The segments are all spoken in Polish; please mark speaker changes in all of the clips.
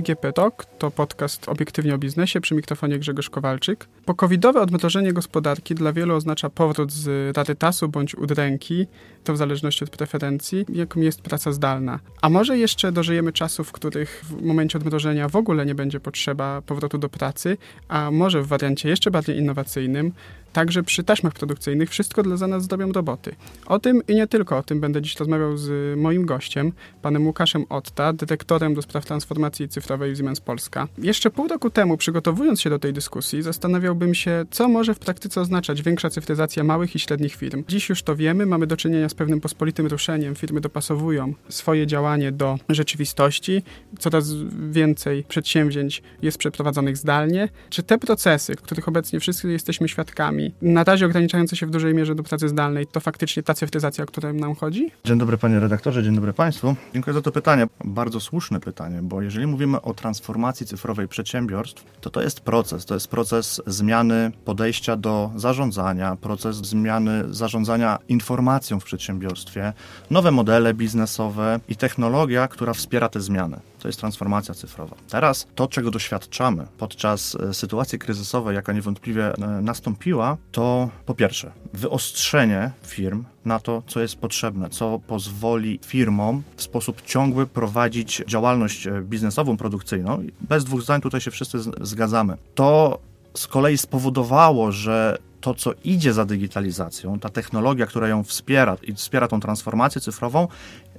Speaker 1: DGP Talk to podcast obiektywnie o biznesie przy mikrofonie Grzegorz Kowalczyk. Pokowidowe odmrożenie gospodarki dla wielu oznacza powrót z rarytasu bądź udręki, to w zależności od preferencji, jaką jest praca zdalna. A może jeszcze dożyjemy czasów, w których w momencie odmrożenia w ogóle nie będzie potrzeba powrotu do pracy, a może w wariancie jeszcze bardziej innowacyjnym Także przy taśmach produkcyjnych wszystko dla nas zrobią roboty. O tym i nie tylko o tym będę dziś rozmawiał z moim gościem, panem Łukaszem Otta, dyrektorem do spraw transformacji cyfrowej w Siemens Polska. Jeszcze pół roku temu, przygotowując się do tej dyskusji, zastanawiałbym się, co może w praktyce oznaczać większa cyfryzacja małych i średnich firm. Dziś już to wiemy, mamy do czynienia z pewnym pospolitym ruszeniem. Firmy dopasowują swoje działanie do rzeczywistości. Coraz więcej przedsięwzięć jest przeprowadzonych zdalnie. Czy te procesy, których obecnie wszyscy jesteśmy świadkami, na razie ograniczające się w dużej mierze do pracy zdalnej, to faktycznie ta cyfryzacja, o którą nam chodzi?
Speaker 2: Dzień dobry panie redaktorze, dzień dobry państwu. Dziękuję za to pytanie. Bardzo słuszne pytanie, bo jeżeli mówimy o transformacji cyfrowej przedsiębiorstw, to to jest proces. To jest proces zmiany podejścia do zarządzania, proces zmiany zarządzania informacją w przedsiębiorstwie, nowe modele biznesowe i technologia, która wspiera te zmiany to jest transformacja cyfrowa. Teraz to, czego doświadczamy podczas e, sytuacji kryzysowej, jaka niewątpliwie e, nastąpiła, to po pierwsze wyostrzenie firm na to, co jest potrzebne, co pozwoli firmom w sposób ciągły prowadzić działalność e, biznesową, produkcyjną. Bez dwóch zdań tutaj się wszyscy zgadzamy. To z kolei spowodowało, że to, co idzie za digitalizacją, ta technologia, która ją wspiera i wspiera tą transformację cyfrową,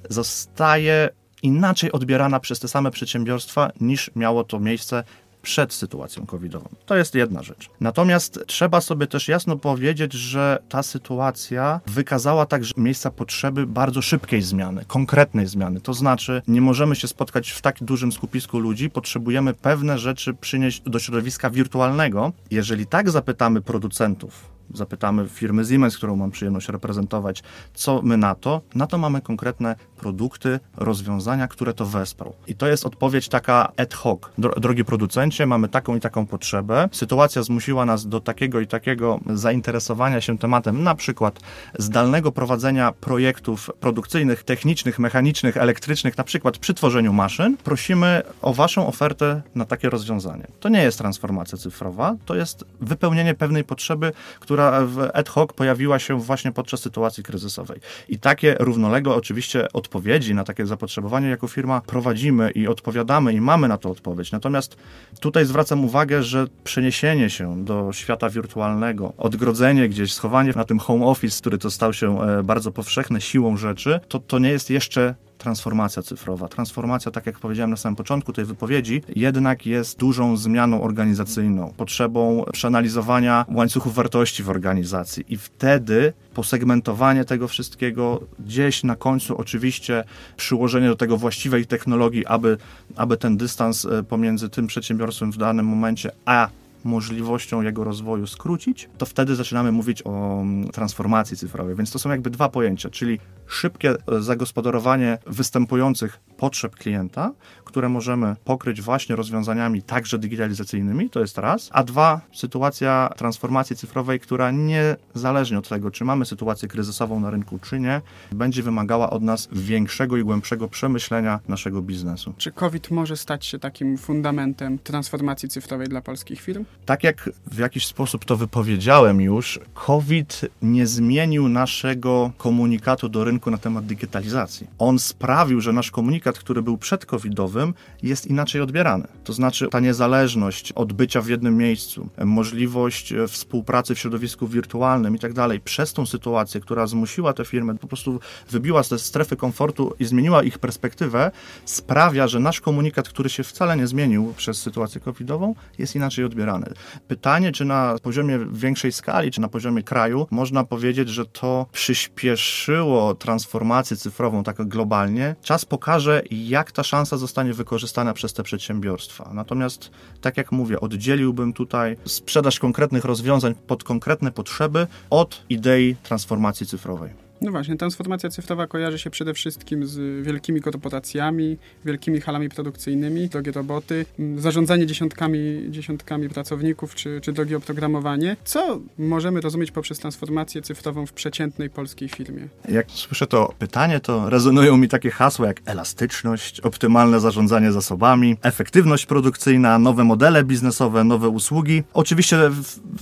Speaker 2: zostaje inaczej odbierana przez te same przedsiębiorstwa niż miało to miejsce przed sytuacją covidową. To jest jedna rzecz. Natomiast trzeba sobie też jasno powiedzieć, że ta sytuacja wykazała także miejsca potrzeby bardzo szybkiej zmiany, konkretnej zmiany. To znaczy, nie możemy się spotkać w tak dużym skupisku ludzi, potrzebujemy pewne rzeczy przynieść do środowiska wirtualnego. Jeżeli tak zapytamy producentów, zapytamy firmy Siemens, którą mam przyjemność reprezentować, co my na to, na to mamy konkretne produkty, rozwiązania, które to wesprą. I to jest odpowiedź taka ad hoc. Drogi producencie, mamy taką i taką potrzebę. Sytuacja zmusiła nas do takiego i takiego zainteresowania się tematem, na przykład zdalnego prowadzenia projektów produkcyjnych, technicznych, mechanicznych, elektrycznych, na przykład przy tworzeniu maszyn. Prosimy o Waszą ofertę na takie rozwiązanie. To nie jest transformacja cyfrowa, to jest wypełnienie pewnej potrzeby, która która w ad hoc pojawiła się właśnie podczas sytuacji kryzysowej. I takie równolegle oczywiście odpowiedzi na takie zapotrzebowanie jako firma prowadzimy i odpowiadamy i mamy na to odpowiedź. Natomiast tutaj zwracam uwagę, że przeniesienie się do świata wirtualnego, odgrodzenie gdzieś, schowanie na tym home office, który to stał się e, bardzo powszechne siłą rzeczy, to, to nie jest jeszcze transformacja cyfrowa. Transformacja, tak jak powiedziałem na samym początku tej wypowiedzi, jednak jest dużą zmianą organizacyjną, potrzebą przeanalizowania łańcuchów wartości w organizacji i wtedy posegmentowanie tego wszystkiego, gdzieś na końcu oczywiście przyłożenie do tego właściwej technologii, aby, aby ten dystans e, pomiędzy tym przedsiębiorstwem w danym momencie, a możliwością jego rozwoju skrócić, to wtedy zaczynamy mówić o mm, transformacji cyfrowej. Więc to są jakby dwa pojęcia, czyli szybkie e, zagospodarowanie występujących potrzeb klienta, które możemy pokryć właśnie rozwiązaniami także digitalizacyjnymi, to jest raz, a dwa, sytuacja transformacji cyfrowej, która niezależnie od tego, czy mamy sytuację kryzysową na rynku, czy nie, będzie wymagała od nas większego i głębszego przemyślenia naszego biznesu.
Speaker 1: Czy COVID może stać się takim fundamentem transformacji cyfrowej dla polskich firm?
Speaker 2: Tak jak w jakiś sposób to wypowiedziałem już, COVID nie zmienił naszego komunikatu do rynku na temat digitalizacji. On sprawił, że nasz komunikat, który był przedcovidowym, jest inaczej odbierany. To znaczy ta niezależność od bycia w jednym miejscu, możliwość współpracy w środowisku wirtualnym i tak dalej, przez tą sytuację, która zmusiła te firmy, po prostu wybiła z tej strefy komfortu i zmieniła ich perspektywę, sprawia, że nasz komunikat, który się wcale nie zmienił przez sytuację covidową, jest inaczej odbierany. Pytanie, czy na poziomie większej skali, czy na poziomie kraju, można powiedzieć, że to przyspieszyło transformację cyfrową tak globalnie. Czas pokaże, jak ta szansa zostanie wykorzystana przez te przedsiębiorstwa. Natomiast, tak jak mówię, oddzieliłbym tutaj sprzedaż konkretnych rozwiązań pod konkretne potrzeby od idei transformacji cyfrowej.
Speaker 1: No właśnie, transformacja cyfrowa kojarzy się przede wszystkim z wielkimi korporacjami, wielkimi halami produkcyjnymi, drogie roboty, zarządzanie dziesiątkami, dziesiątkami pracowników czy, czy drogie oprogramowanie. Co możemy rozumieć poprzez transformację cyfrową w przeciętnej polskiej firmie?
Speaker 2: Jak słyszę to pytanie, to rezonują mi takie hasła jak elastyczność, optymalne zarządzanie zasobami, efektywność produkcyjna, nowe modele biznesowe, nowe usługi. Oczywiście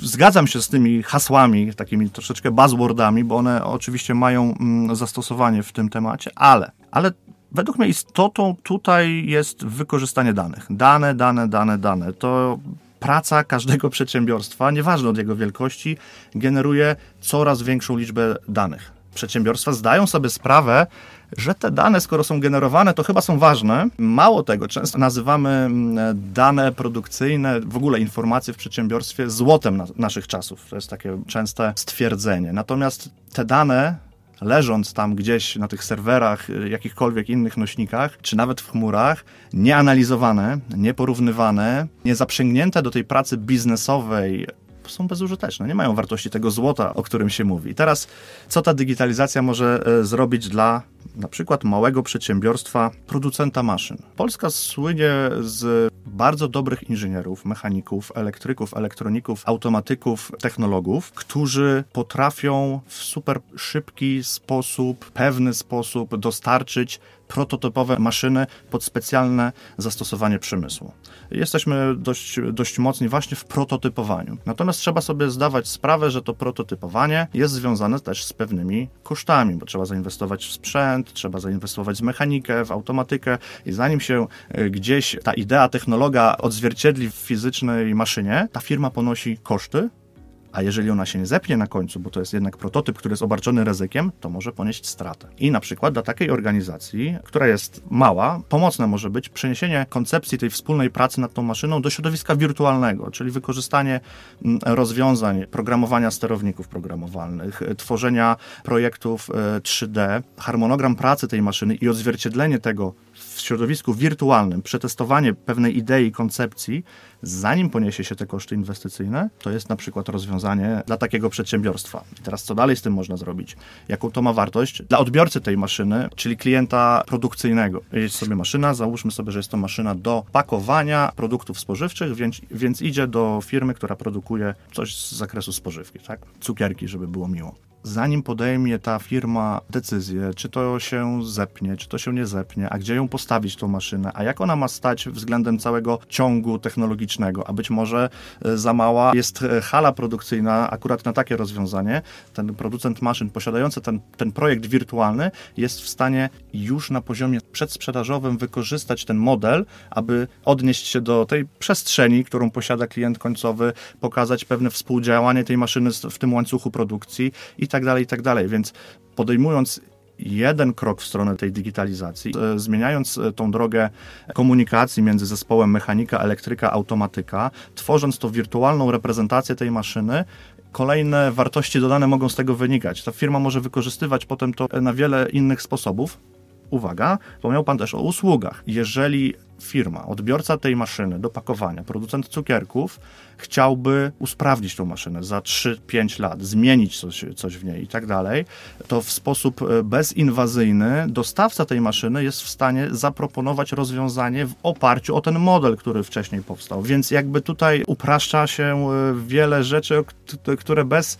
Speaker 2: zgadzam się z tymi hasłami, takimi troszeczkę buzzwordami, bo one oczywiście mają mm, zastosowanie w tym temacie, ale, ale według mnie istotą tutaj jest wykorzystanie danych. Dane, dane, dane, dane. To praca każdego przedsiębiorstwa, nieważne od jego wielkości, generuje coraz większą liczbę danych. Przedsiębiorstwa zdają sobie sprawę, że te dane, skoro są generowane, to chyba są ważne. Mało tego, często nazywamy mm, dane produkcyjne, w ogóle informacje w przedsiębiorstwie złotem na, naszych czasów. To jest takie częste stwierdzenie. Natomiast te dane leżąc tam gdzieś na tych serwerach, y, jakichkolwiek innych nośnikach, czy nawet w chmurach, nieanalizowane, nieporównywane, niezaprzęgnięte do tej pracy biznesowej są bezużyteczne, nie mają wartości tego złota, o którym się mówi. Teraz, co ta digitalizacja może e, zrobić dla na przykład małego przedsiębiorstwa producenta maszyn? Polska słynie z bardzo dobrych inżynierów, mechaników, elektryków, elektroników, automatyków, technologów, którzy potrafią w super szybki sposób, pewny sposób dostarczyć prototypowe maszyny pod specjalne zastosowanie przemysłu. Jesteśmy dość, dość mocni właśnie w prototypowaniu. Natomiast trzeba sobie zdawać sprawę, że to prototypowanie jest związane też z pewnymi kosztami, bo trzeba zainwestować w sprzęt, trzeba zainwestować w mechanikę, w automatykę i zanim się e, gdzieś ta idea, technologia odzwierciedli w fizycznej maszynie, ta firma ponosi koszty, a jeżeli ona się nie zepnie na końcu, bo to jest jednak prototyp, który jest obarczony ryzykiem, to może ponieść stratę. I na przykład dla takiej organizacji, która jest mała, pomocne może być przeniesienie koncepcji tej wspólnej pracy nad tą maszyną do środowiska wirtualnego, czyli wykorzystanie mm, rozwiązań programowania sterowników programowalnych, tworzenia projektów 3D, e, harmonogram pracy tej maszyny i odzwierciedlenie tego w środowisku wirtualnym przetestowanie pewnej idei, koncepcji, zanim poniesie się te koszty inwestycyjne, to jest na przykład rozwiązanie dla takiego przedsiębiorstwa. I teraz co dalej z tym można zrobić? Jaką to ma wartość dla odbiorcy tej maszyny, czyli klienta produkcyjnego? Jest sobie maszyna, załóżmy sobie, że jest to maszyna do pakowania produktów spożywczych, więc, więc idzie do firmy, która produkuje coś z zakresu spożywki, tak? Cukierki, żeby było miło zanim podejmie ta firma decyzję, czy to się zepnie, czy to się nie zepnie, a gdzie ją postawić tą maszynę, a jak ona ma stać względem całego ciągu technologicznego, a być może e, za mała jest e, hala produkcyjna akurat na takie rozwiązanie, ten producent maszyn posiadający ten, ten projekt wirtualny jest w stanie już na poziomie przedsprzedażowym wykorzystać ten model, aby odnieść się do tej przestrzeni, którą posiada klient końcowy, pokazać pewne współdziałanie tej maszyny w tym łańcuchu produkcji i tak dalej, i tak dalej. Więc podejmując jeden krok w stronę tej digitalizacji, e, zmieniając e, tą drogę komunikacji między zespołem mechanika, elektryka, automatyka, tworząc to wirtualną reprezentację tej maszyny, kolejne wartości dodane mogą z tego wynikać. Ta firma może wykorzystywać potem to na wiele innych sposobów. Uwaga, wspomniał Pan też o usługach. Jeżeli firma, odbiorca tej maszyny do pakowania, producent cukierków, chciałby usprawnić tą maszynę za 3-5 lat, zmienić coś, coś w niej i tak dalej, to w sposób e, bezinwazyjny dostawca tej maszyny jest w stanie zaproponować rozwiązanie w oparciu o ten model, który wcześniej powstał. Więc jakby tutaj upraszcza się e, wiele rzeczy, które bez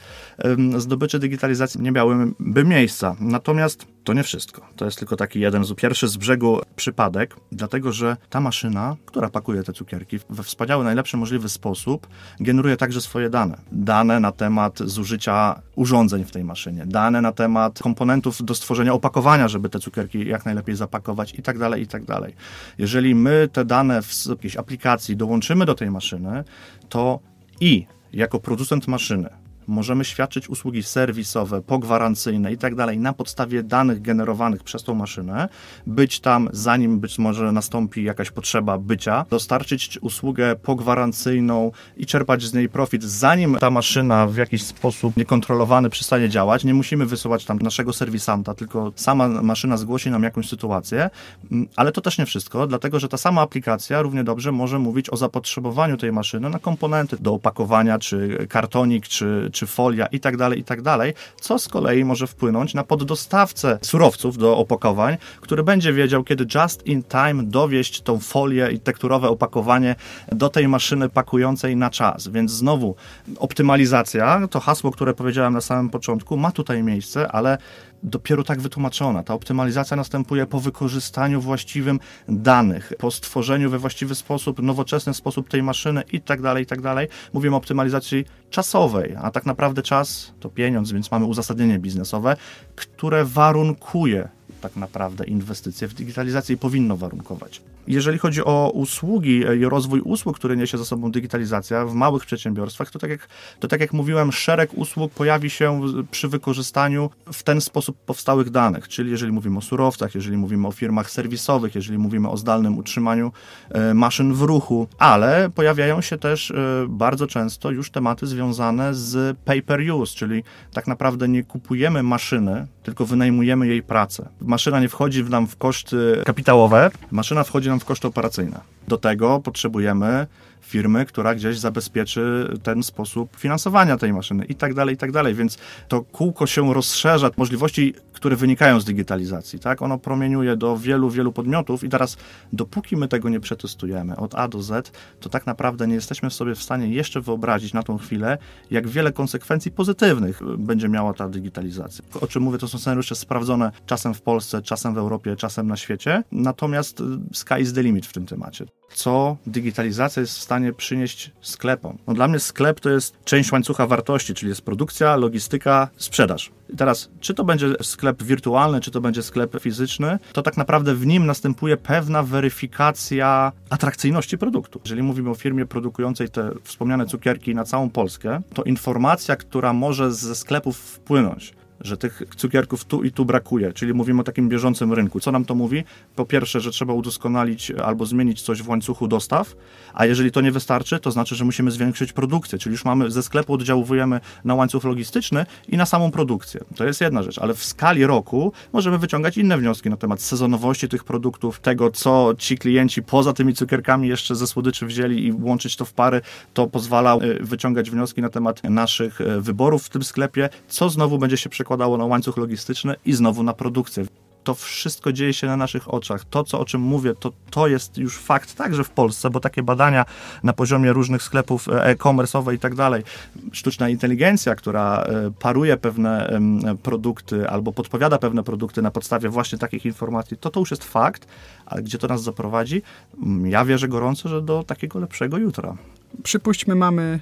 Speaker 2: zdobyczy digitalizacji nie miałyby miejsca. Natomiast to nie wszystko. To jest tylko taki jeden z pierwszy z brzegu przypadek, dlatego że ta maszyna, która pakuje te cukierki we wspaniały, najlepszy możliwy sposób, generuje także swoje dane. Dane na temat zużycia urządzeń w tej maszynie, dane na temat komponentów do stworzenia opakowania, żeby te cukierki jak najlepiej zapakować i tak dalej, i tak dalej. Jeżeli my te dane w jakiejś aplikacji dołączymy do tej maszyny, to i jako producent maszyny możemy świadczyć usługi serwisowe, pogwarancyjne i tak dalej na podstawie danych generowanych przez tą maszynę, być tam zanim być może nastąpi jakaś potrzeba bycia, dostarczyć usługę pogwarancyjną i czerpać z niej profit, zanim ta maszyna w jakiś sposób niekontrolowany przestanie działać. Nie musimy wysyłać tam naszego serwisanta, tylko sama maszyna zgłosi nam jakąś sytuację, mm, ale to też nie wszystko, dlatego że ta sama aplikacja równie dobrze może mówić o zapotrzebowaniu tej maszyny na komponenty do opakowania, czy kartonik, czy, czy folia i tak dalej, i tak dalej, co z kolei może wpłynąć na poddostawcę surowców do opakowań, który będzie wiedział, kiedy just in time dowieść tą folię i tekturowe opakowanie do tej maszyny pakującej na czas. Więc znowu optymalizacja, to hasło, które powiedziałem na samym początku, ma tutaj miejsce, ale dopiero tak wytłumaczona. Ta optymalizacja następuje po wykorzystaniu właściwym danych, po stworzeniu we właściwy sposób, nowoczesny sposób tej maszyny i tak dalej, i tak dalej. Mówimy o optymalizacji czasowej, a tak naprawdę czas to pieniądz, więc mamy uzasadnienie biznesowe, które warunkuje tak naprawdę inwestycje w digitalizację i powinno warunkować. Jeżeli chodzi o usługi i rozwój usług, które niesie za sobą digitalizacja w małych przedsiębiorstwach, to tak jak, to tak jak mówiłem, szereg usług pojawi się przy wykorzystaniu w ten sposób powstałych danych, czyli jeżeli mówimy o surowcach, jeżeli mówimy o firmach serwisowych, jeżeli mówimy o zdalnym utrzymaniu e, maszyn w ruchu, ale pojawiają się też e, bardzo często już tematy związane z pay per use, czyli tak naprawdę nie kupujemy maszyny, tylko wynajmujemy jej pracę. Maszyna nie wchodzi nam w koszty kapitałowe, maszyna wchodzi nam w koszty operacyjne. Do tego potrzebujemy firmy, która gdzieś zabezpieczy ten sposób finansowania tej maszyny i tak dalej, i tak dalej. Więc to kółko się rozszerza, możliwości, które wynikają z digitalizacji, tak? Ono promieniuje do wielu, wielu podmiotów i teraz dopóki my tego nie przetestujemy od A do Z, to tak naprawdę nie jesteśmy sobie w stanie jeszcze wyobrazić na tą chwilę, jak wiele konsekwencji pozytywnych będzie miała ta digitalizacja. O czym mówię, to są scenariusze sprawdzone czasem w Polsce, czasem w Europie, czasem na świecie, natomiast sky is the limit w tym temacie co digitalizacja jest w stanie przynieść sklepom. No dla mnie sklep to jest część łańcucha wartości, czyli jest produkcja, logistyka, sprzedaż. I teraz, czy to będzie sklep wirtualny, czy to będzie sklep fizyczny, to tak naprawdę w nim następuje pewna weryfikacja atrakcyjności produktu. Jeżeli mówimy o firmie produkującej te wspomniane cukierki na całą Polskę, to informacja, która może ze sklepów wpłynąć, że tych cukierków tu i tu brakuje, czyli mówimy o takim bieżącym rynku. Co nam to mówi? Po pierwsze, że trzeba udoskonalić albo zmienić coś w łańcuchu dostaw, a jeżeli to nie wystarczy, to znaczy, że musimy zwiększyć produkcję, czyli już mamy ze sklepu oddziałujemy na łańcuch logistyczny i na samą produkcję. To jest jedna rzecz, ale w skali roku możemy wyciągać inne wnioski na temat sezonowości tych produktów, tego, co ci klienci poza tymi cukierkami jeszcze ze słodyczy wzięli i łączyć to w pary, to pozwala y, wyciągać wnioski na temat naszych y, wyborów w tym sklepie, co znowu będzie się przekładać przekładało na łańcuch logistyczny i znowu na produkcję. To wszystko dzieje się na naszych oczach. To, co, o czym mówię, to, to jest już fakt także w Polsce, bo takie badania na poziomie różnych sklepów e, e-commerce'owe i tak dalej, sztuczna inteligencja, która e, paruje pewne produkty albo podpowiada pewne produkty na podstawie właśnie takich informacji, to to już jest fakt, ale gdzie to nas zaprowadzi? Mm, ja wierzę gorąco, że do takiego lepszego jutra.
Speaker 1: Przypuśćmy, mamy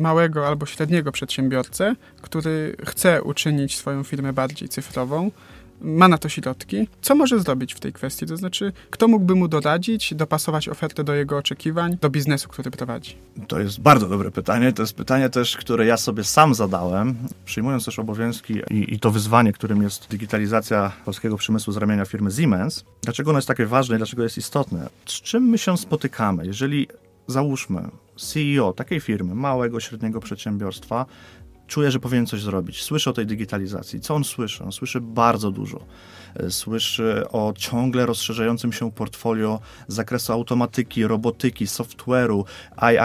Speaker 1: małego albo średniego przedsiębiorcę, który chce uczynić swoją firmę bardziej cyfrową, ma na to środki. Co może zrobić w tej kwestii? To znaczy, kto mógłby mu doradzić, dopasować ofertę do jego oczekiwań, do biznesu, który prowadzi?
Speaker 2: To jest bardzo dobre pytanie. To jest pytanie też, które ja sobie sam zadałem, przyjmując też obowiązki i, i to wyzwanie, którym jest digitalizacja polskiego przemysłu z ramienia firmy Siemens. Dlaczego ono jest takie ważne i dlaczego jest istotne? Z czym my się spotykamy? Jeżeli załóżmy, CEO takiej firmy, małego, średniego przedsiębiorstwa, czuje, że powinien coś zrobić. Słyszy o tej digitalizacji. Co on słyszy? On słyszy bardzo dużo. E, słyszy o ciągle rozszerzającym się portfolio z zakresu automatyki, robotyki, software'u,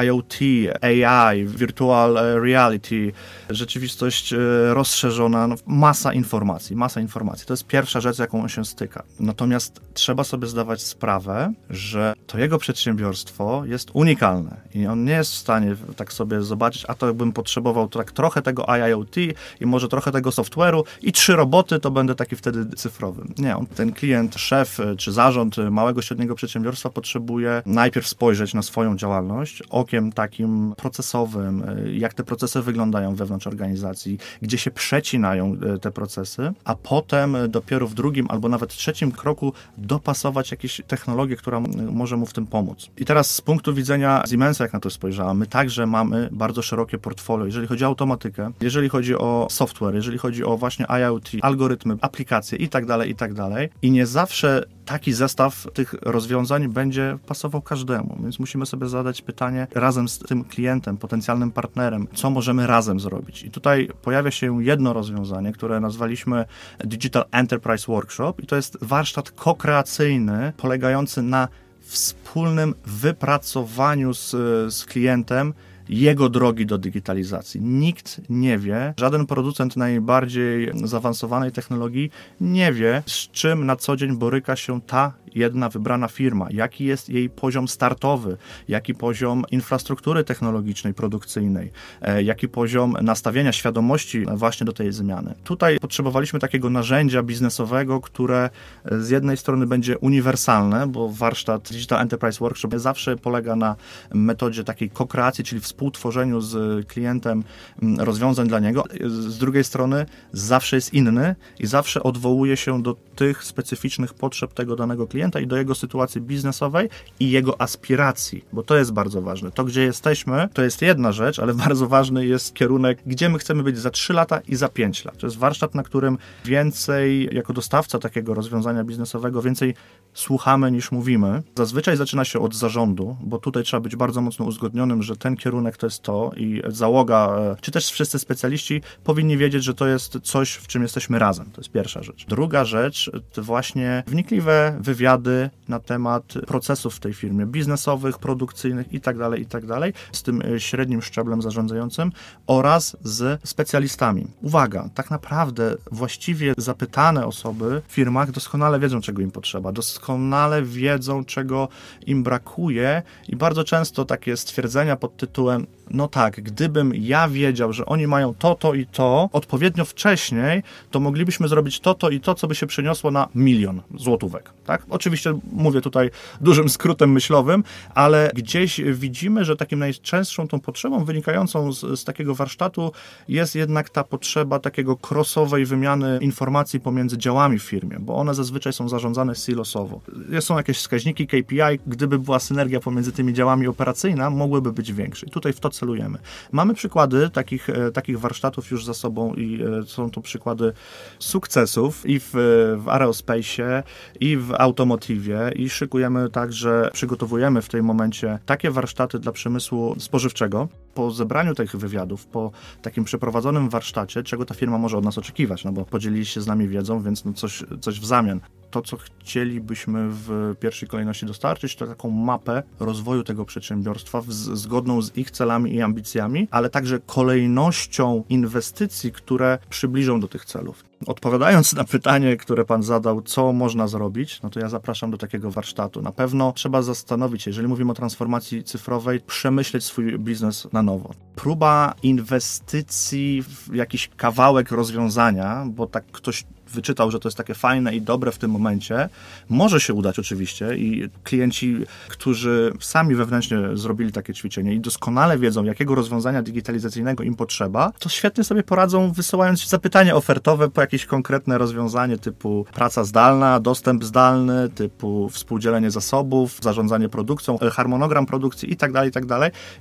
Speaker 2: IoT, AI, virtual reality, rzeczywistość e, rozszerzona, no, masa informacji, masa informacji. To jest pierwsza rzecz, jaką on się styka. Natomiast trzeba sobie zdawać sprawę, że to jego przedsiębiorstwo jest unikalne i on nie jest w stanie tak sobie zobaczyć, a to bym potrzebował tak trochę tego IoT i może trochę tego software'u i trzy roboty, to będę taki wtedy cyfrowy. Nie, on, ten klient, szef czy zarząd małego, średniego przedsiębiorstwa potrzebuje najpierw spojrzeć na swoją działalność okiem takim procesowym, jak te procesy wyglądają wewnątrz organizacji, gdzie się przecinają e, te procesy, a potem dopiero w drugim albo nawet trzecim kroku dopasować jakieś technologię, która może mu w tym pomóc. I teraz z punktu widzenia Siemensa, jak na to spojrzałem, my także mamy bardzo szerokie portfolio, jeżeli chodzi o automatykę, jeżeli chodzi o software, jeżeli chodzi o właśnie IoT, algorytmy, aplikacje i tak dalej, i tak dalej. I nie zawsze taki zestaw tych rozwiązań będzie pasował każdemu, więc musimy sobie zadać pytanie razem z tym klientem, potencjalnym partnerem, co możemy razem zrobić. I tutaj pojawia się jedno rozwiązanie, które nazwaliśmy Digital Enterprise Workshop i to jest warsztat kokreacyjny polegający na wspólnym wypracowaniu z, z klientem jego drogi do digitalizacji. Nikt nie wie, żaden producent najbardziej zaawansowanej technologii nie wie, z czym na co dzień boryka się ta jedna wybrana firma, jaki jest jej poziom startowy, jaki poziom infrastruktury technologicznej, produkcyjnej, e, jaki poziom nastawienia świadomości właśnie do tej zmiany. Tutaj potrzebowaliśmy takiego narzędzia biznesowego, które z jednej strony będzie uniwersalne, bo warsztat Digital Enterprise Workshop zawsze polega na metodzie takiej kokreacji, czyli współtworzeniu z klientem mm, rozwiązań dla niego. Z drugiej strony zawsze jest inny i zawsze odwołuje się do tych specyficznych potrzeb tego danego klienta i do jego sytuacji biznesowej i jego aspiracji, bo to jest bardzo ważne. To, gdzie jesteśmy, to jest jedna rzecz, ale bardzo ważny jest kierunek, gdzie my chcemy być za 3 lata i za 5 lat. To jest warsztat, na którym więcej, jako dostawca takiego rozwiązania biznesowego, więcej słuchamy niż mówimy. Zazwyczaj zaczyna się od zarządu, bo tutaj trzeba być bardzo mocno uzgodnionym, że ten kierunek to jest to i załoga, e, czy też wszyscy specjaliści powinni wiedzieć, że to jest coś, w czym jesteśmy razem. To jest pierwsza rzecz. Druga rzecz to właśnie wnikliwe wywiady na temat procesów w tej firmie, biznesowych, produkcyjnych itd., tak itd., tak z tym e, średnim szczeblem zarządzającym oraz z specjalistami. Uwaga, tak naprawdę właściwie zapytane osoby w firmach doskonale wiedzą, czego im potrzeba, doskonale wiedzą, czego im brakuje i bardzo często takie stwierdzenia pod tytułem byłem no tak, gdybym ja wiedział, że oni mają to, to i to odpowiednio wcześniej, to moglibyśmy zrobić to, to i to, co by się przeniosło na milion złotówek. Tak? Oczywiście mówię tutaj dużym skrótem myślowym, ale gdzieś widzimy, że takim najczęstszą tą potrzebą wynikającą z, z takiego warsztatu jest jednak ta potrzeba takiego crossowej wymiany informacji pomiędzy działami w firmie, bo one zazwyczaj są zarządzane silosowo. Są jakieś wskaźniki KPI, gdyby była synergia pomiędzy tymi działami operacyjna, mogłyby być większe. I tutaj w to celujemy. Mamy przykłady takich, e, takich warsztatów już za sobą i e, są to przykłady sukcesów i w, w aerospace, i w automotywie i szykujemy także, przygotowujemy w tym momencie takie warsztaty dla przemysłu spożywczego. Po zebraniu tych wywiadów, po takim przeprowadzonym warsztacie, czego ta firma może od nas oczekiwać, no bo podzielili się z nami wiedzą, więc no coś, coś w zamian. To, co chcielibyśmy w pierwszej kolejności dostarczyć, to taką mapę rozwoju tego przedsiębiorstwa w, zgodną z ich celami i ambicjami, ale także kolejnością inwestycji, które przybliżą do tych celów. Odpowiadając na pytanie, które pan zadał, co można zrobić, no to ja zapraszam do takiego warsztatu. Na pewno trzeba zastanowić się, jeżeli mówimy o transformacji cyfrowej, przemyśleć swój biznes na nowo. Próba inwestycji w jakiś kawałek rozwiązania, bo tak ktoś wyczytał, że to jest takie fajne i dobre w tym momencie, może się udać oczywiście i klienci, którzy sami wewnętrznie zrobili takie ćwiczenie i doskonale wiedzą, jakiego rozwiązania digitalizacyjnego im potrzeba, to świetnie sobie poradzą wysyłając zapytanie ofertowe po jakieś konkretne rozwiązanie typu praca zdalna, dostęp zdalny, typu współdzielenie zasobów, zarządzanie produkcją, harmonogram produkcji i tak dalej, i tak.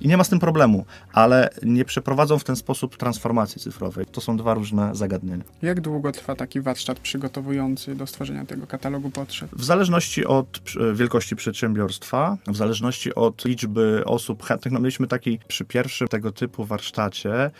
Speaker 2: I nie ma z tym problemu, ale nie przeprowadzą w ten sposób transformacji cyfrowej. To są dwa różne zagadnienia.
Speaker 1: Jak długo trwa taki warsztat? Warsztat przygotowujący do stworzenia tego katalogu potrzeb?
Speaker 2: W zależności od wielkości przedsiębiorstwa, w zależności od liczby osób chętnych, no mieliśmy taki przy pierwszym tego typu warsztacie,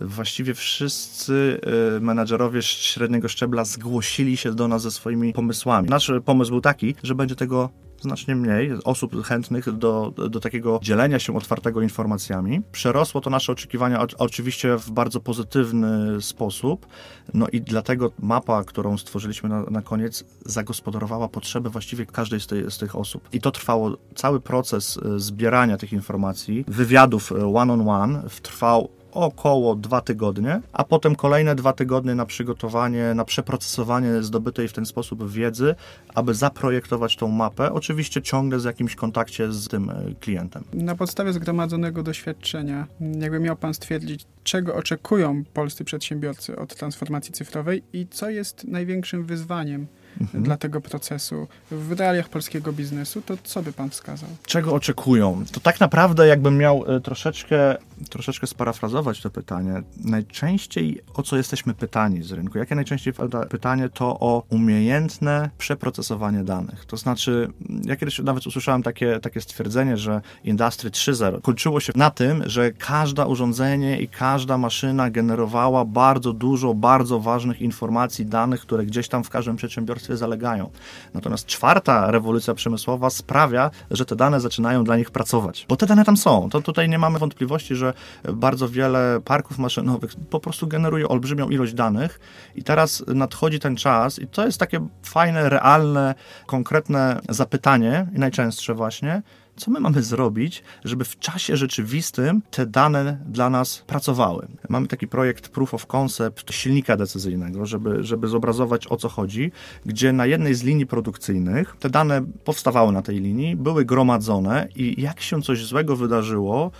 Speaker 2: właściwie wszyscy y, menadżerowie średniego szczebla zgłosili się do nas ze swoimi pomysłami. Nasz pomysł był taki, że będzie tego znacznie mniej osób chętnych do, do takiego dzielenia się otwartego informacjami. Przerosło to nasze oczekiwania oczywiście w bardzo pozytywny sposób, no i dlatego mapa, którą stworzyliśmy na, na koniec, zagospodarowała potrzeby właściwie każdej z, tej, z tych osób. I to trwało, cały proces y, zbierania tych informacji, wywiadów y, one-on-one -on -one trwał około dwa tygodnie, a potem kolejne dwa tygodnie na przygotowanie, na przeprocesowanie zdobytej w ten sposób wiedzy, aby zaprojektować tą mapę, oczywiście ciągle z jakimś kontakcie z tym e, klientem.
Speaker 1: Na podstawie zgromadzonego doświadczenia, jakby miał Pan stwierdzić, czego oczekują polscy przedsiębiorcy od transformacji cyfrowej i co jest największym wyzwaniem mhm. dla tego procesu w realiach polskiego biznesu, to co by pan wskazał?
Speaker 2: Czego oczekują? To tak naprawdę jakbym miał e, troszeczkę, troszeczkę sparafrazować to pytanie. Najczęściej o co jesteśmy pytani z rynku? Jakie najczęściej pytanie to o umiejętne przeprocesowanie danych. To znaczy, ja kiedyś nawet usłyszałem takie, takie stwierdzenie, że Industry 3.0 kończyło się na tym, że każda urządzenie i każda maszyna generowała bardzo dużo, bardzo ważnych informacji, danych, które gdzieś tam w każdym przedsiębiorstwie zalegają. Natomiast czwarta rewolucja przemysłowa sprawia, że te dane zaczynają dla nich pracować. Bo te dane tam są. To tutaj nie mamy wątpliwości, że bardzo wiele parków maszynowych po prostu generuje olbrzymią ilość danych i teraz nadchodzi ten czas i to jest takie fajne, realne, konkretne zapytanie i najczęstsze właśnie, co my mamy zrobić, żeby w czasie rzeczywistym te dane dla nas pracowały. Mamy taki projekt Proof of Concept silnika decyzyjnego, żeby, żeby zobrazować o co chodzi, gdzie na jednej z linii produkcyjnych te dane powstawały na tej linii, były gromadzone i jak się coś złego wydarzyło,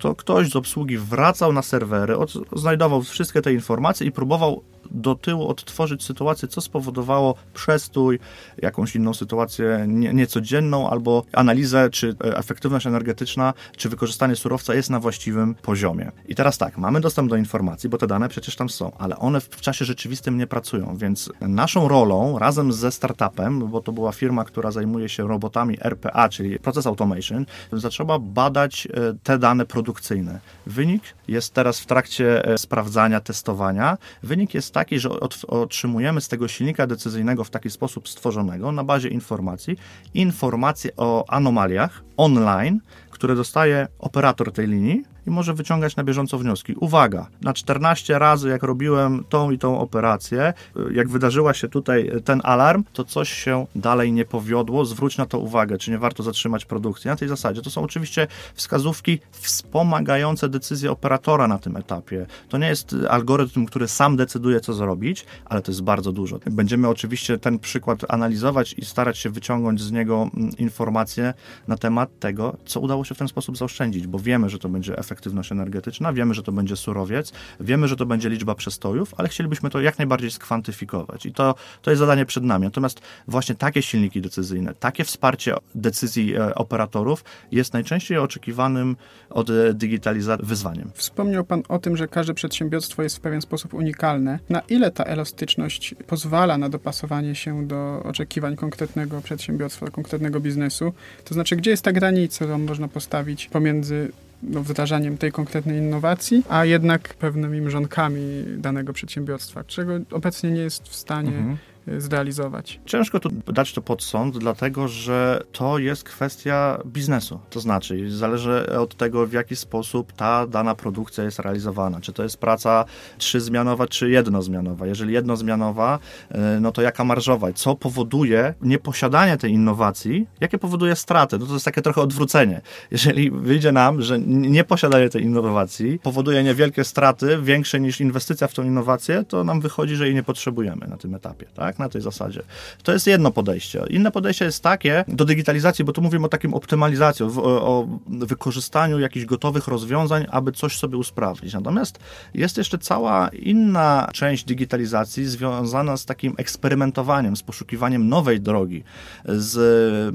Speaker 2: to ktoś z obsługi wracał na serwery, znajdował wszystkie te informacje i próbował do tyłu odtworzyć sytuację, co spowodowało przestój, jakąś inną sytuację nie, niecodzienną, albo analizę, czy e, efektywność energetyczna, czy wykorzystanie surowca jest na właściwym poziomie. I teraz tak, mamy dostęp do informacji, bo te dane przecież tam są, ale one w czasie rzeczywistym nie pracują, więc naszą rolą razem ze startupem, bo to była firma, która zajmuje się robotami RPA, czyli Process Automation, zaczęła badać e, te dane produkcyjne. Wynik jest teraz w trakcie e, sprawdzania, testowania. Wynik jest taki, że otrzymujemy z tego silnika decyzyjnego w taki sposób stworzonego na bazie informacji, informacje o anomaliach online, które dostaje operator tej linii i może wyciągać na bieżąco wnioski. Uwaga, na 14 razy jak robiłem tą i tą operację, jak wydarzyła się tutaj ten alarm, to coś się dalej nie powiodło, zwróć na to uwagę, czy nie warto zatrzymać produkcji. Na tej zasadzie to są oczywiście wskazówki wspomagające decyzję operatora na tym etapie. To nie jest algorytm, który sam decyduje, co zrobić, ale to jest bardzo dużo. Będziemy oczywiście ten przykład analizować i starać się wyciągnąć z niego mm, informacje na temat tego, co udało się w ten sposób zaoszczędzić, bo wiemy, że to będzie efekt efektywność energetyczna, wiemy, że to będzie surowiec, wiemy, że to będzie liczba przestojów, ale chcielibyśmy to jak najbardziej skwantyfikować i to, to jest zadanie przed nami. Natomiast właśnie takie silniki decyzyjne, takie wsparcie decyzji e, operatorów jest najczęściej oczekiwanym od e, digitalizacji wyzwaniem.
Speaker 1: Wspomniał Pan o tym, że każde przedsiębiorstwo jest w pewien sposób unikalne. Na ile ta elastyczność pozwala na dopasowanie się do oczekiwań konkretnego przedsiębiorstwa, konkretnego biznesu? To znaczy, gdzie jest ta granica, którą można postawić pomiędzy no, wdrażaniem tej konkretnej innowacji, a jednak pewnymi mrzonkami danego przedsiębiorstwa, czego obecnie nie jest w stanie mhm zrealizować.
Speaker 2: Ciężko tu dać to pod sąd, dlatego że to jest kwestia biznesu. To znaczy, zależy od tego, w jaki sposób ta dana produkcja jest realizowana. Czy to jest praca trzyzmianowa, czy jednozmianowa. Jeżeli jednozmianowa, e, no to jaka marżowa? Co powoduje nieposiadanie tej innowacji? Jakie powoduje straty? No to jest takie trochę odwrócenie. Jeżeli wyjdzie nam, że nieposiadanie tej innowacji powoduje niewielkie straty, większe niż inwestycja w tą innowację, to nam wychodzi, że jej nie potrzebujemy na tym etapie. Tak? Na tej zasadzie. To jest jedno podejście. Inne podejście jest takie do digitalizacji, bo tu mówimy o takim optymalizacji, o, o wykorzystaniu jakichś gotowych rozwiązań, aby coś sobie usprawnić. Natomiast jest jeszcze cała inna część digitalizacji związana z takim eksperymentowaniem, z poszukiwaniem nowej drogi, z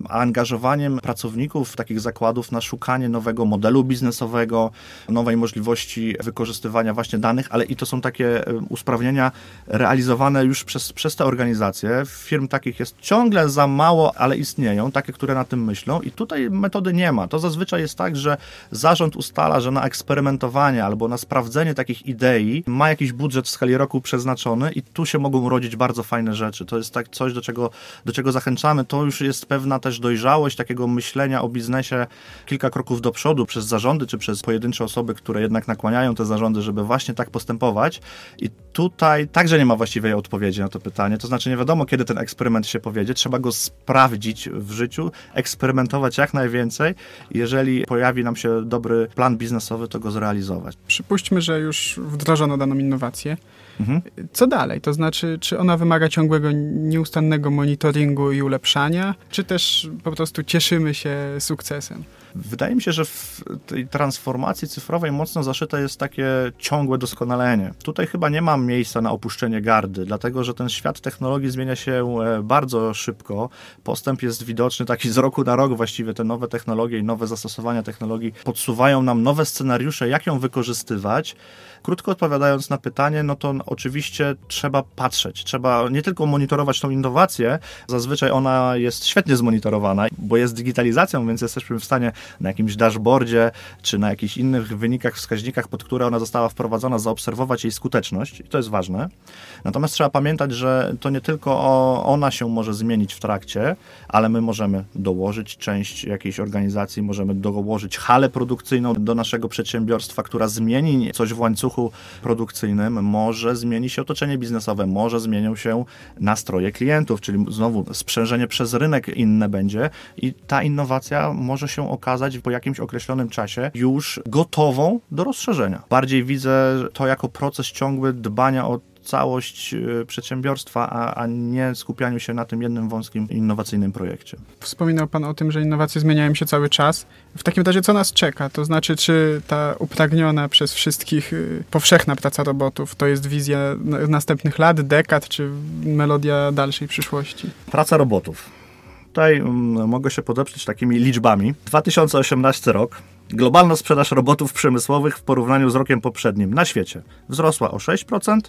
Speaker 2: angażowaniem pracowników takich zakładów na szukanie nowego modelu biznesowego, nowej możliwości wykorzystywania właśnie danych, ale i to są takie usprawnienia realizowane już przez, przez te organizacje, organizacje. Firm takich jest ciągle za mało, ale istnieją, takie, które na tym myślą i tutaj metody nie ma. To zazwyczaj jest tak, że zarząd ustala, że na eksperymentowanie albo na sprawdzenie takich idei ma jakiś budżet w skali roku przeznaczony i tu się mogą urodzić bardzo fajne rzeczy. To jest tak coś, do czego, do czego zachęcamy. To już jest pewna też dojrzałość takiego myślenia o biznesie kilka kroków do przodu przez zarządy czy przez pojedyncze osoby, które jednak nakłaniają te zarządy, żeby właśnie tak postępować. I tutaj także nie ma właściwej odpowiedzi na to pytanie. To znaczy nie wiadomo, kiedy ten eksperyment się powiedzie, trzeba go sprawdzić w życiu, eksperymentować jak najwięcej. Jeżeli pojawi nam się dobry plan biznesowy, to go zrealizować.
Speaker 1: Przypuśćmy, że już wdrożono daną innowację. Mhm. Co dalej? To znaczy, czy ona wymaga ciągłego, nieustannego monitoringu i ulepszania, czy też po prostu cieszymy się sukcesem?
Speaker 2: Wydaje mi się, że w tej transformacji cyfrowej mocno zaszyte jest takie ciągłe doskonalenie. Tutaj chyba nie ma miejsca na opuszczenie gardy, dlatego że ten świat technologii zmienia się e, bardzo szybko. Postęp jest widoczny taki z roku na rok właściwie. Te nowe technologie i nowe zastosowania technologii podsuwają nam nowe scenariusze, jak ją wykorzystywać. Krótko odpowiadając na pytanie, no to oczywiście trzeba patrzeć, trzeba nie tylko monitorować tą innowację, zazwyczaj ona jest świetnie zmonitorowana, bo jest digitalizacją, więc jesteśmy w stanie na jakimś dashboardzie czy na jakichś innych wynikach, wskaźnikach, pod które ona została wprowadzona, zaobserwować jej skuteczność i to jest ważne. Natomiast trzeba pamiętać, że to nie tylko ona się może zmienić w trakcie, ale my możemy dołożyć część jakiejś organizacji, możemy dołożyć halę produkcyjną do naszego przedsiębiorstwa, która zmieni coś w łańcuchu produkcyjnym, może zmieni się otoczenie biznesowe, może zmienią się nastroje klientów, czyli znowu sprzężenie przez rynek inne będzie i ta innowacja może się okazać po jakimś określonym czasie już gotową do rozszerzenia. Bardziej widzę to jako proces ciągły dbania o całość y, przedsiębiorstwa, a, a, nie skupianiu się na tym jednym wąskim innowacyjnym projekcie.
Speaker 1: Wspominał Pan o tym, że innowacje zmieniają się cały czas. W takim razie co nas czeka? To znaczy, czy ta upragniona przez wszystkich y, powszechna praca robotów to jest wizja następnych lat, dekad, czy melodia dalszej przyszłości?
Speaker 2: Praca robotów. Tutaj um, mogę się podeprzeć takimi liczbami. 2018 rok. Globalna sprzedaż robotów przemysłowych w porównaniu z rokiem poprzednim na świecie wzrosła o 6%,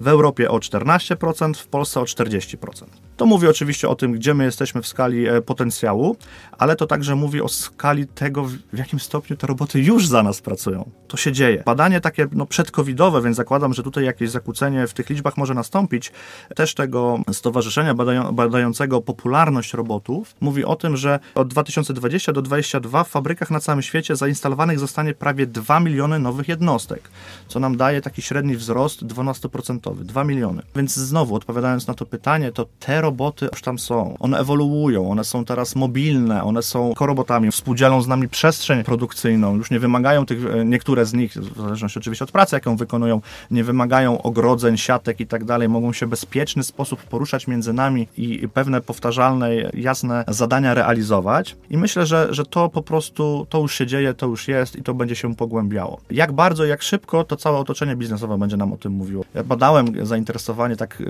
Speaker 2: w Europie o 14%, w Polsce o 40%. To mówi oczywiście o tym, gdzie my jesteśmy w skali e, potencjału, ale to także mówi o skali tego, w jakim stopniu te roboty już za nas pracują. To się dzieje. Badanie takie no, przedcovidowe, więc zakładam, że tutaj jakieś zakłócenie w tych liczbach może nastąpić, też tego stowarzyszenia badają, badającego popularność robotów, mówi o tym, że od 2020 do 2022 w fabrykach na całym świecie zainstalowanych zostanie prawie 2 miliony nowych jednostek, co nam daje taki średni wzrost 12%, 2 miliony. Więc znowu, odpowiadając na to pytanie, to te roboty już tam są. One ewoluują, one są teraz mobilne, one są korobotami, współdzielą z nami przestrzeń produkcyjną, już nie wymagają tych, e, niektóre z nich, w zależności oczywiście od pracy, jaką wykonują, nie wymagają ogrodzeń, siatek i tak dalej, mogą się bezpieczny sposób poruszać między nami i pewne powtarzalne, jasne zadania realizować. I myślę, że, że to po prostu, to już się dzieje, to już jest i to będzie się pogłębiało. Jak bardzo, jak szybko, to całe otoczenie biznesowe będzie nam o tym mówiło. Ja badałem zainteresowanie, tak e,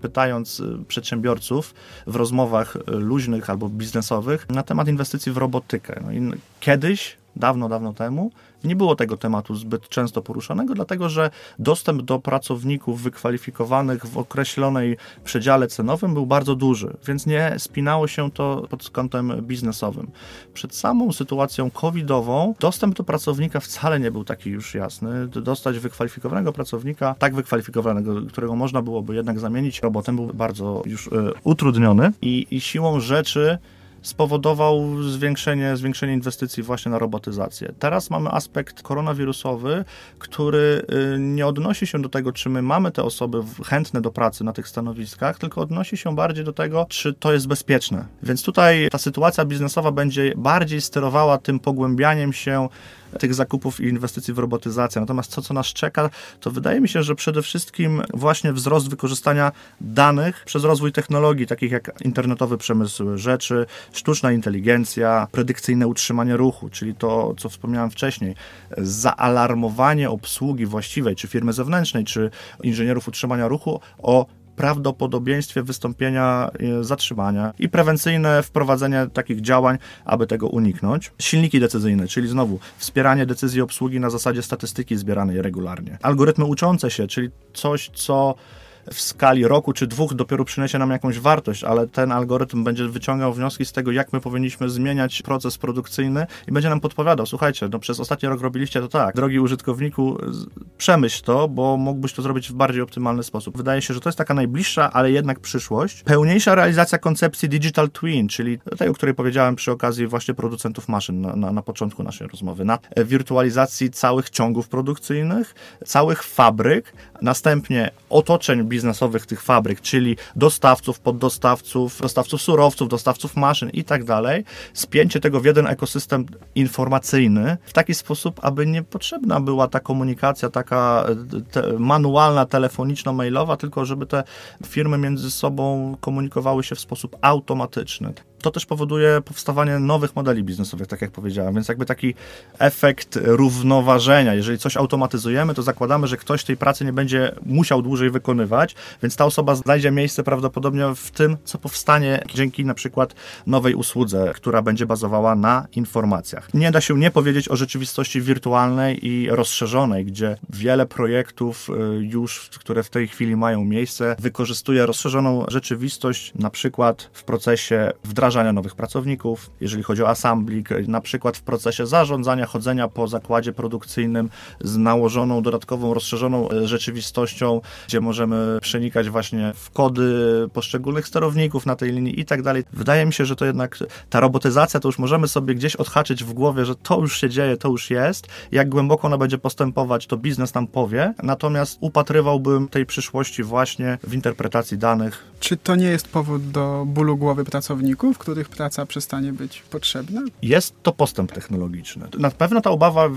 Speaker 2: pytając e, przedsiębiorców, w rozmowach e, luźnych albo biznesowych na temat inwestycji w robotykę. No kiedyś, dawno, dawno temu, nie było tego tematu zbyt często poruszanego, dlatego że dostęp do pracowników wykwalifikowanych w określonej przedziale cenowym był bardzo duży, więc nie spinało się to pod kątem biznesowym. Przed samą sytuacją covidową dostęp do pracownika wcale nie był taki już jasny. Dostać wykwalifikowanego pracownika, tak wykwalifikowanego, którego można byłoby jednak zamienić robotem, był bardzo już y, utrudniony i, i siłą rzeczy spowodował zwiększenie, zwiększenie inwestycji właśnie na robotyzację. Teraz mamy aspekt koronawirusowy, który y, nie odnosi się do tego, czy my mamy te osoby chętne do pracy na tych stanowiskach, tylko odnosi się bardziej do tego, czy to jest bezpieczne. Więc tutaj ta sytuacja biznesowa będzie bardziej sterowała tym pogłębianiem się tych zakupów i inwestycji w robotyzację. Natomiast to, co nas czeka, to wydaje mi się, że przede wszystkim właśnie wzrost wykorzystania danych przez rozwój technologii, takich jak internetowy przemysł rzeczy, sztuczna inteligencja, predykcyjne utrzymanie ruchu, czyli to, co wspomniałem wcześniej, zaalarmowanie obsługi właściwej, czy firmy zewnętrznej, czy inżynierów utrzymania ruchu o prawdopodobieństwie wystąpienia e, zatrzymania i prewencyjne wprowadzenie takich działań, aby tego uniknąć. Silniki decyzyjne, czyli znowu wspieranie decyzji obsługi na zasadzie statystyki zbieranej regularnie. Algorytmy uczące się, czyli coś, co w skali roku czy dwóch dopiero przyniesie nam jakąś wartość, ale ten algorytm będzie wyciągał wnioski z tego, jak my powinniśmy zmieniać proces produkcyjny i będzie nam podpowiadał, słuchajcie, no przez ostatni rok robiliście to tak, drogi użytkowniku, przemyśl to, bo mógłbyś to zrobić w bardziej optymalny sposób. Wydaje się, że to jest taka najbliższa, ale jednak przyszłość. Pełniejsza realizacja koncepcji Digital Twin, czyli tej, o której powiedziałem przy okazji właśnie producentów maszyn na, na, na początku naszej rozmowy, na wirtualizacji całych ciągów produkcyjnych, całych fabryk, następnie otoczeń biznesowych tych fabryk, czyli dostawców, poddostawców, dostawców surowców, dostawców maszyn i tak dalej, spięcie tego w jeden ekosystem informacyjny w taki sposób, aby nie potrzebna była ta komunikacja taka te, manualna, telefoniczno-mailowa, tylko żeby te firmy między sobą komunikowały się w sposób automatyczny to też powoduje powstawanie nowych modeli biznesowych, tak jak powiedziałem, więc jakby taki efekt równoważenia. Jeżeli coś automatyzujemy, to zakładamy, że ktoś tej pracy nie będzie musiał dłużej wykonywać, więc ta osoba znajdzie miejsce prawdopodobnie w tym, co powstanie dzięki na przykład nowej usłudze, która będzie bazowała na informacjach. Nie da się nie powiedzieć o rzeczywistości wirtualnej i rozszerzonej, gdzie wiele projektów y, już, które w tej chwili mają miejsce, wykorzystuje rozszerzoną rzeczywistość, na przykład w procesie wdrażania wdrażania nowych pracowników, jeżeli chodzi o assemblik, na przykład w procesie zarządzania, chodzenia po zakładzie produkcyjnym z nałożoną, dodatkową, rozszerzoną e, rzeczywistością, gdzie możemy przenikać właśnie w kody poszczególnych sterowników na tej linii i tak dalej. Wydaje mi się, że to jednak ta robotyzacja to już możemy sobie gdzieś odhaczyć w głowie, że to już się dzieje, to już jest. Jak głęboko ona będzie postępować, to biznes nam powie. Natomiast upatrywałbym tej przyszłości właśnie w interpretacji danych.
Speaker 1: Czy to nie jest powód do bólu głowy pracowników, których praca przestanie być potrzebna?
Speaker 2: Jest to postęp technologiczny. Na pewno ta obawa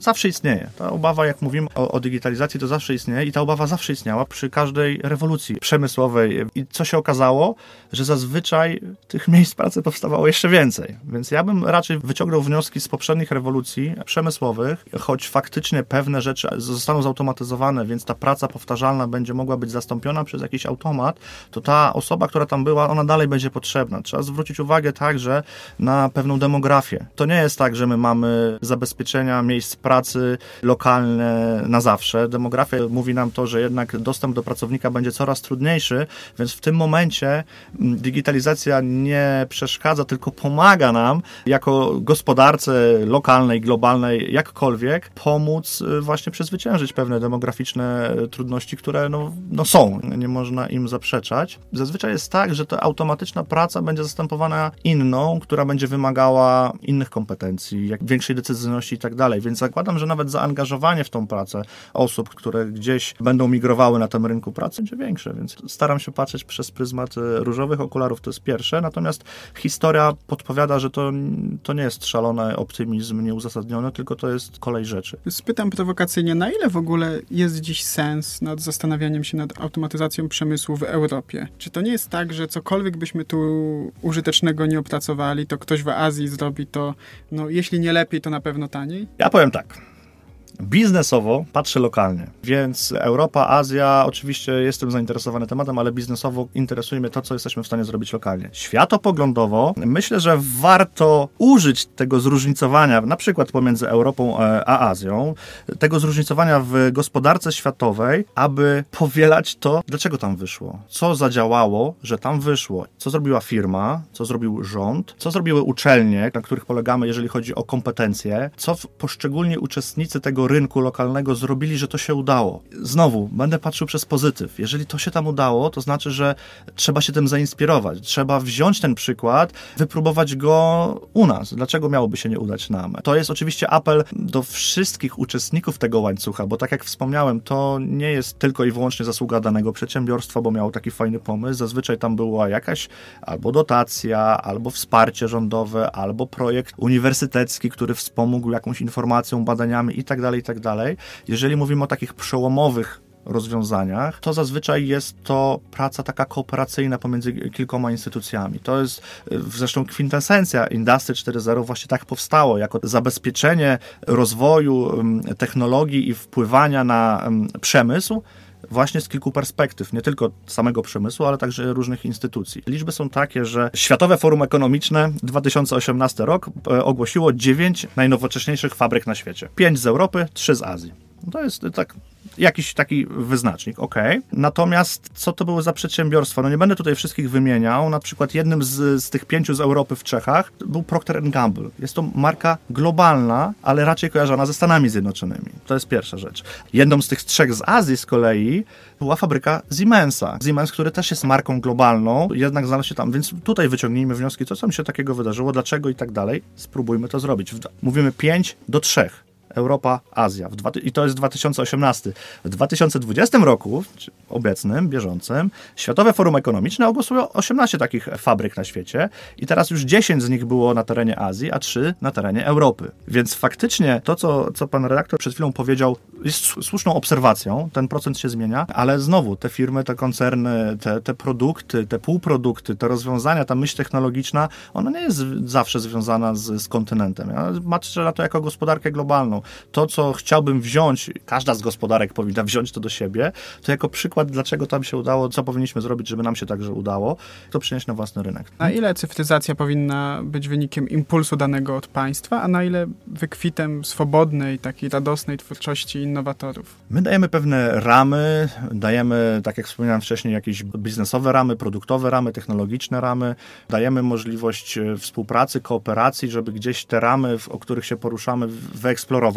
Speaker 2: zawsze istnieje. Ta obawa, jak mówimy o, o, digitalizacji, to zawsze istnieje i ta obawa zawsze istniała przy każdej rewolucji przemysłowej. I co się okazało, że zazwyczaj tych miejsc pracy powstawało jeszcze więcej. Więc ja bym raczej wyciągnął wnioski z poprzednich rewolucji przemysłowych, choć faktycznie pewne rzeczy zostaną zautomatyzowane, więc ta praca powtarzalna będzie mogła być zastąpiona przez jakiś automat, to ta osoba, która tam była, ona dalej będzie potrzebna. Trzeba zwrócić uwagę także na pewną demografię. To nie jest tak, że my mamy zabezpieczenia miejsc pracy lokalne na zawsze. Demografia mówi nam to, że jednak dostęp do pracownika będzie coraz trudniejszy, więc w tym momencie mm, digitalizacja nie przeszkadza, tylko pomaga nam jako gospodarce lokalnej, globalnej, jakkolwiek pomóc y, właśnie przezwyciężyć pewne demograficzne trudności, które no, no są, nie można im zaprzeczać. Zazwyczaj jest tak, że ta automatyczna praca będzie zastępowana inną, która będzie wymagała innych kompetencji, jak większej decyzyjności i tak dalej, więc zakładam, że nawet zaangażowanie w tą pracę osób, które gdzieś będą migrowały na tym rynku pracy, będzie większe, więc staram się patrzeć przez pryzmat e, różowych okularów, to jest pierwsze, natomiast historia podpowiada, że to, to nie jest szalony optymizm nieuzasadniony, tylko to jest kolej rzeczy.
Speaker 1: Spytam prowokacyjnie, na ile w ogóle jest dziś sens nad zastanawianiem się nad automatyzacją przemysłu w Europie? Czy to nie jest tak, że cokolwiek byśmy tu użytecznego nie opracowali, to ktoś w Azji zrobi to, no jeśli nie lepiej, to na pewno taniej?
Speaker 2: Ja powiem tak. Biznesowo patrzę lokalnie, więc Europa, Azja, oczywiście jestem zainteresowany tematem, ale biznesowo interesuje mnie to, co jesteśmy w stanie zrobić lokalnie. Światopoglądowo myślę, że warto użyć tego zróżnicowania, na przykład pomiędzy Europą e, a Azją, tego zróżnicowania w gospodarce światowej, aby powielać to, dlaczego tam wyszło, co zadziałało, że tam wyszło, co zrobiła firma, co zrobił rząd, co zrobiły uczelnie, na których polegamy, jeżeli chodzi o kompetencje, co poszczególni uczestnicy tego rynku lokalnego zrobili, że to się udało. Znowu, będę patrzył przez pozytyw. Jeżeli to się tam udało, to znaczy, że trzeba się tym zainspirować. Trzeba wziąć ten przykład, wypróbować go u nas. Dlaczego miałoby się nie udać nam? To jest oczywiście apel do wszystkich uczestników tego łańcucha, bo tak jak wspomniałem, to nie jest tylko i wyłącznie zasługa danego przedsiębiorstwa, bo miało taki fajny pomysł. Zazwyczaj tam była jakaś albo dotacja, albo wsparcie rządowe, albo projekt uniwersytecki, który wspomógł jakąś informacją, badaniami itd. Tak i tak dalej. Jeżeli mówimy o takich przełomowych rozwiązaniach, to zazwyczaj jest to praca taka kooperacyjna pomiędzy kilkoma instytucjami. To jest zresztą kwintesencja Industry 4.0 właśnie tak powstało, jako zabezpieczenie rozwoju technologii i wpływania na przemysł, właśnie z kilku perspektyw, nie tylko samego przemysłu, ale także różnych instytucji. Liczby są takie, że Światowe Forum Ekonomiczne 2018 rok e, ogłosiło 9 najnowocześniejszych fabryk na świecie. 5 z Europy, 3 z Azji. To jest tak jakiś taki wyznacznik, ok. Natomiast co to były za przedsiębiorstwa? No nie będę tutaj wszystkich wymieniał. Na przykład jednym z, z tych pięciu z Europy w Czechach był Procter Gamble. Jest to marka globalna, ale raczej kojarzona ze Stanami Zjednoczonymi. To jest pierwsza rzecz. Jedną z tych trzech z Azji z kolei była fabryka Siemensa. Siemens, który też jest marką globalną, jednak znalazł się tam, więc tutaj wyciągnijmy wnioski, co tam się takiego wydarzyło, dlaczego i tak dalej. Spróbujmy to zrobić. Mówimy 5 do 3 Europa, Azja. I to jest 2018. W 2020 roku, obecnym, bieżącym, Światowe Forum Ekonomiczne ogłosiło 18 takich fabryk na świecie i teraz już 10 z nich było na terenie Azji, a 3 na terenie Europy. Więc faktycznie to, co, co pan redaktor przed chwilą powiedział, jest słuszną obserwacją. Ten procent się zmienia, ale znowu te firmy, te koncerny, te, te produkty, te półprodukty, te rozwiązania, ta myśl technologiczna, ona nie jest zawsze związana z, z kontynentem. Patrzę na to jako gospodarkę globalną. To, co chciałbym wziąć, każda z gospodarek powinna wziąć to do siebie, to jako przykład, dlaczego tam się udało, co powinniśmy zrobić, żeby nam się także udało, to przynieść na własny rynek.
Speaker 1: Na ile cyfryzacja powinna być wynikiem impulsu danego od państwa, a na ile wykwitem swobodnej, takiej radosnej twórczości innowatorów?
Speaker 2: My dajemy pewne ramy, dajemy, tak jak wspomniałem wcześniej, jakieś biznesowe ramy, produktowe ramy, technologiczne ramy, dajemy możliwość e, współpracy, kooperacji, żeby gdzieś te ramy, o których się poruszamy, wyeksplorować.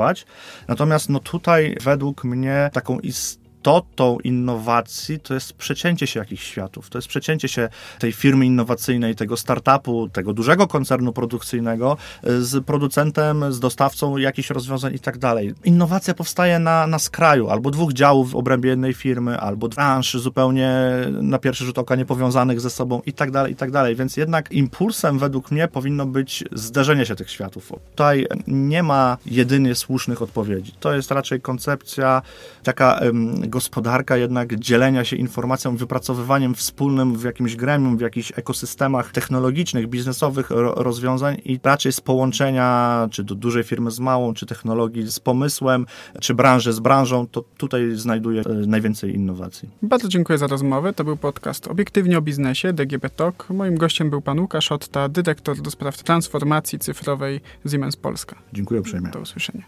Speaker 2: Natomiast no tutaj według mnie taką istotną istotą innowacji to jest przecięcie się jakichś światów. To jest przecięcie się tej firmy innowacyjnej, tego startupu, tego dużego koncernu produkcyjnego y, z producentem, z dostawcą jakichś rozwiązań i tak dalej. Innowacja powstaje na, na skraju albo dwóch działów w obrębie jednej firmy, albo branż zupełnie na pierwszy rzut oka niepowiązanych ze sobą i tak dalej, i tak dalej. Więc jednak impulsem według mnie powinno być zderzenie się tych światów. Tutaj nie ma jedynie słusznych odpowiedzi. To jest raczej koncepcja taka gospodarka jednak dzielenia się informacją, wypracowywaniem wspólnym w jakimś gremium, w jakichś ekosystemach technologicznych, biznesowych rozwiązań i raczej z połączenia, czy do dużej firmy z małą, czy technologii z pomysłem, czy branży z branżą, to tutaj znajduję e, najwięcej innowacji.
Speaker 1: Bardzo dziękuję za rozmowę. To był podcast Obiektywnie o biznesie DGB Talk. Moim gościem był pan Łukasz Otta, dyrektor do spraw transformacji cyfrowej Siemens Polska.
Speaker 2: Dziękuję uprzejmie.
Speaker 1: Do usłyszenia.